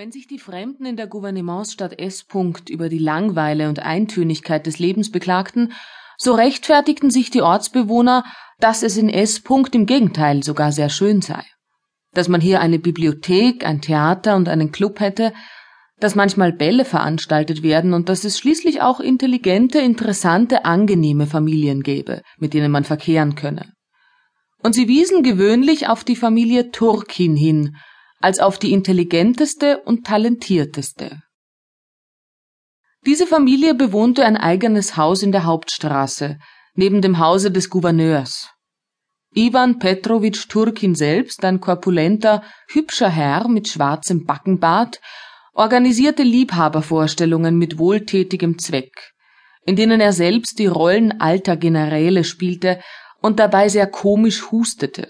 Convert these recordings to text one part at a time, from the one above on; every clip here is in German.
Wenn sich die Fremden in der Gouvernementsstadt S. über die Langweile und Eintönigkeit des Lebens beklagten, so rechtfertigten sich die Ortsbewohner, dass es in S. im Gegenteil sogar sehr schön sei. Dass man hier eine Bibliothek, ein Theater und einen Club hätte, dass manchmal Bälle veranstaltet werden und dass es schließlich auch intelligente, interessante, angenehme Familien gäbe, mit denen man verkehren könne. Und sie wiesen gewöhnlich auf die Familie Turkin hin, als auf die intelligenteste und talentierteste. Diese Familie bewohnte ein eigenes Haus in der Hauptstraße, neben dem Hause des Gouverneurs. Ivan Petrowitsch Turkin selbst, ein korpulenter, hübscher Herr mit schwarzem Backenbart, organisierte Liebhabervorstellungen mit wohltätigem Zweck, in denen er selbst die Rollen alter Generäle spielte und dabei sehr komisch hustete.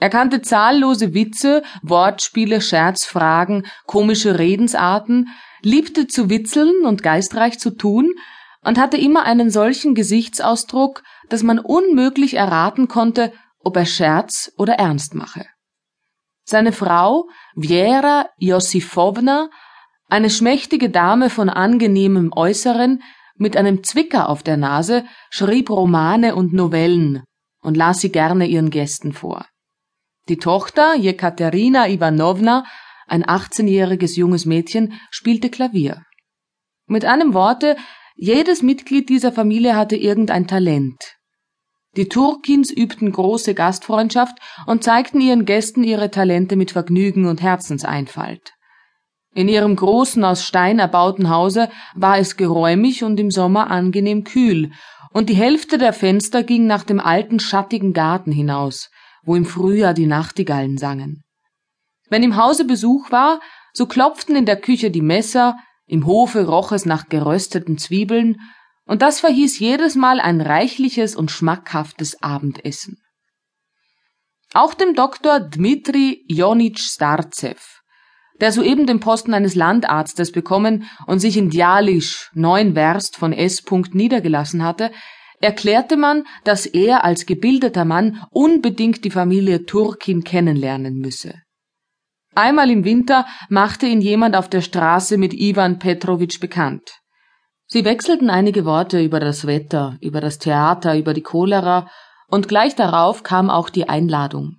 Er kannte zahllose Witze, Wortspiele, Scherzfragen, komische Redensarten, liebte zu witzeln und geistreich zu tun und hatte immer einen solchen Gesichtsausdruck, dass man unmöglich erraten konnte, ob er Scherz oder Ernst mache. Seine Frau, Viera Josifowna, eine schmächtige Dame von angenehmem Äußeren, mit einem Zwicker auf der Nase, schrieb Romane und Novellen und las sie gerne ihren Gästen vor. Die Tochter, Jekaterina Iwanowna, ein 18-jähriges junges Mädchen, spielte Klavier. Mit einem Worte, jedes Mitglied dieser Familie hatte irgendein Talent. Die Turkins übten große Gastfreundschaft und zeigten ihren Gästen ihre Talente mit Vergnügen und Herzenseinfalt. In ihrem großen aus Stein erbauten Hause war es geräumig und im Sommer angenehm kühl, und die Hälfte der Fenster ging nach dem alten schattigen Garten hinaus, wo im Frühjahr die Nachtigallen sangen. Wenn im Hause Besuch war, so klopften in der Küche die Messer, im Hofe roch es nach gerösteten Zwiebeln, und das verhieß jedes Mal ein reichliches und schmackhaftes Abendessen. Auch dem Doktor Dmitri Jonitsch Starzew, der soeben den Posten eines Landarztes bekommen und sich in Djalisch, neun Werst von S. niedergelassen hatte, erklärte man, dass er als gebildeter Mann unbedingt die Familie Turkin kennenlernen müsse. Einmal im Winter machte ihn jemand auf der Straße mit Ivan Petrowitsch bekannt. Sie wechselten einige Worte über das Wetter, über das Theater, über die Cholera, und gleich darauf kam auch die Einladung.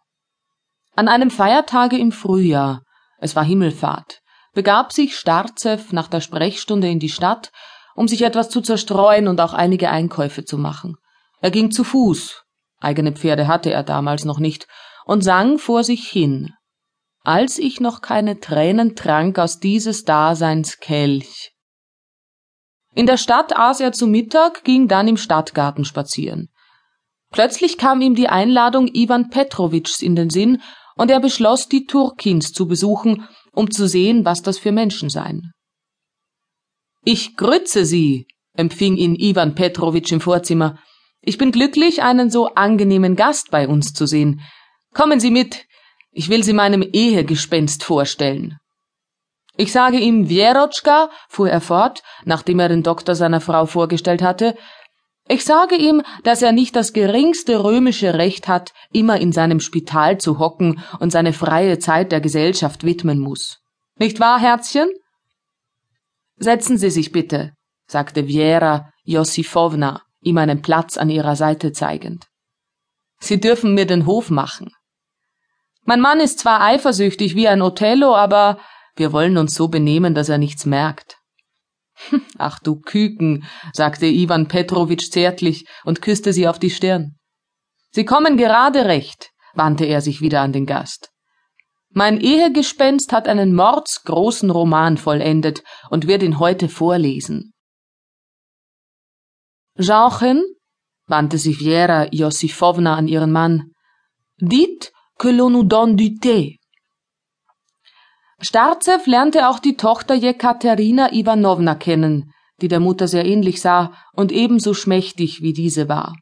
An einem Feiertage im Frühjahr, es war Himmelfahrt, begab sich Starzew nach der Sprechstunde in die Stadt um sich etwas zu zerstreuen und auch einige Einkäufe zu machen. Er ging zu Fuß, eigene Pferde hatte er damals noch nicht, und sang vor sich hin. Als ich noch keine Tränen trank aus dieses Daseins Kelch. In der Stadt aß er zu Mittag, ging dann im Stadtgarten spazieren. Plötzlich kam ihm die Einladung Ivan Petrowitschs in den Sinn, und er beschloss, die Turkins zu besuchen, um zu sehen, was das für Menschen seien. Ich grütze Sie, empfing ihn Iwan Petrowitsch im Vorzimmer. Ich bin glücklich, einen so angenehmen Gast bei uns zu sehen. Kommen Sie mit, ich will Sie meinem Ehegespenst vorstellen. Ich sage ihm Wierotschka, fuhr er fort, nachdem er den Doktor seiner Frau vorgestellt hatte, ich sage ihm, dass er nicht das geringste römische Recht hat, immer in seinem Spital zu hocken und seine freie Zeit der Gesellschaft widmen muss. Nicht wahr, Herzchen? Setzen Sie sich bitte, sagte Viera Josifowna, ihm einen Platz an ihrer Seite zeigend. Sie dürfen mir den Hof machen. Mein Mann ist zwar eifersüchtig wie ein Othello, aber wir wollen uns so benehmen, dass er nichts merkt. Ach du Küken, sagte Iwan Petrowitsch zärtlich und küsste sie auf die Stirn. Sie kommen gerade recht, wandte er sich wieder an den Gast. Mein Ehegespenst hat einen mordsgroßen Roman vollendet und wird ihn heute vorlesen. Jauchen, wandte sich Viera Josifowna an ihren Mann, dit que l'on nous donne du thé. Starzew lernte auch die Tochter Jekaterina Iwanowna kennen, die der Mutter sehr ähnlich sah und ebenso schmächtig wie diese war.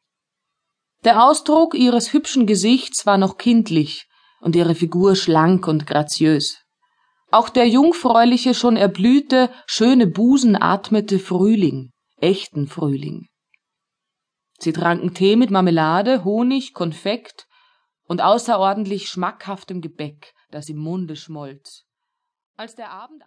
Der Ausdruck ihres hübschen Gesichts war noch kindlich, und ihre Figur schlank und graziös. Auch der jungfräuliche, schon erblühte, schöne Busen atmete Frühling, echten Frühling. Sie tranken Tee mit Marmelade, Honig, Konfekt und außerordentlich schmackhaftem Gebäck, das im Munde schmolz. Als der Abend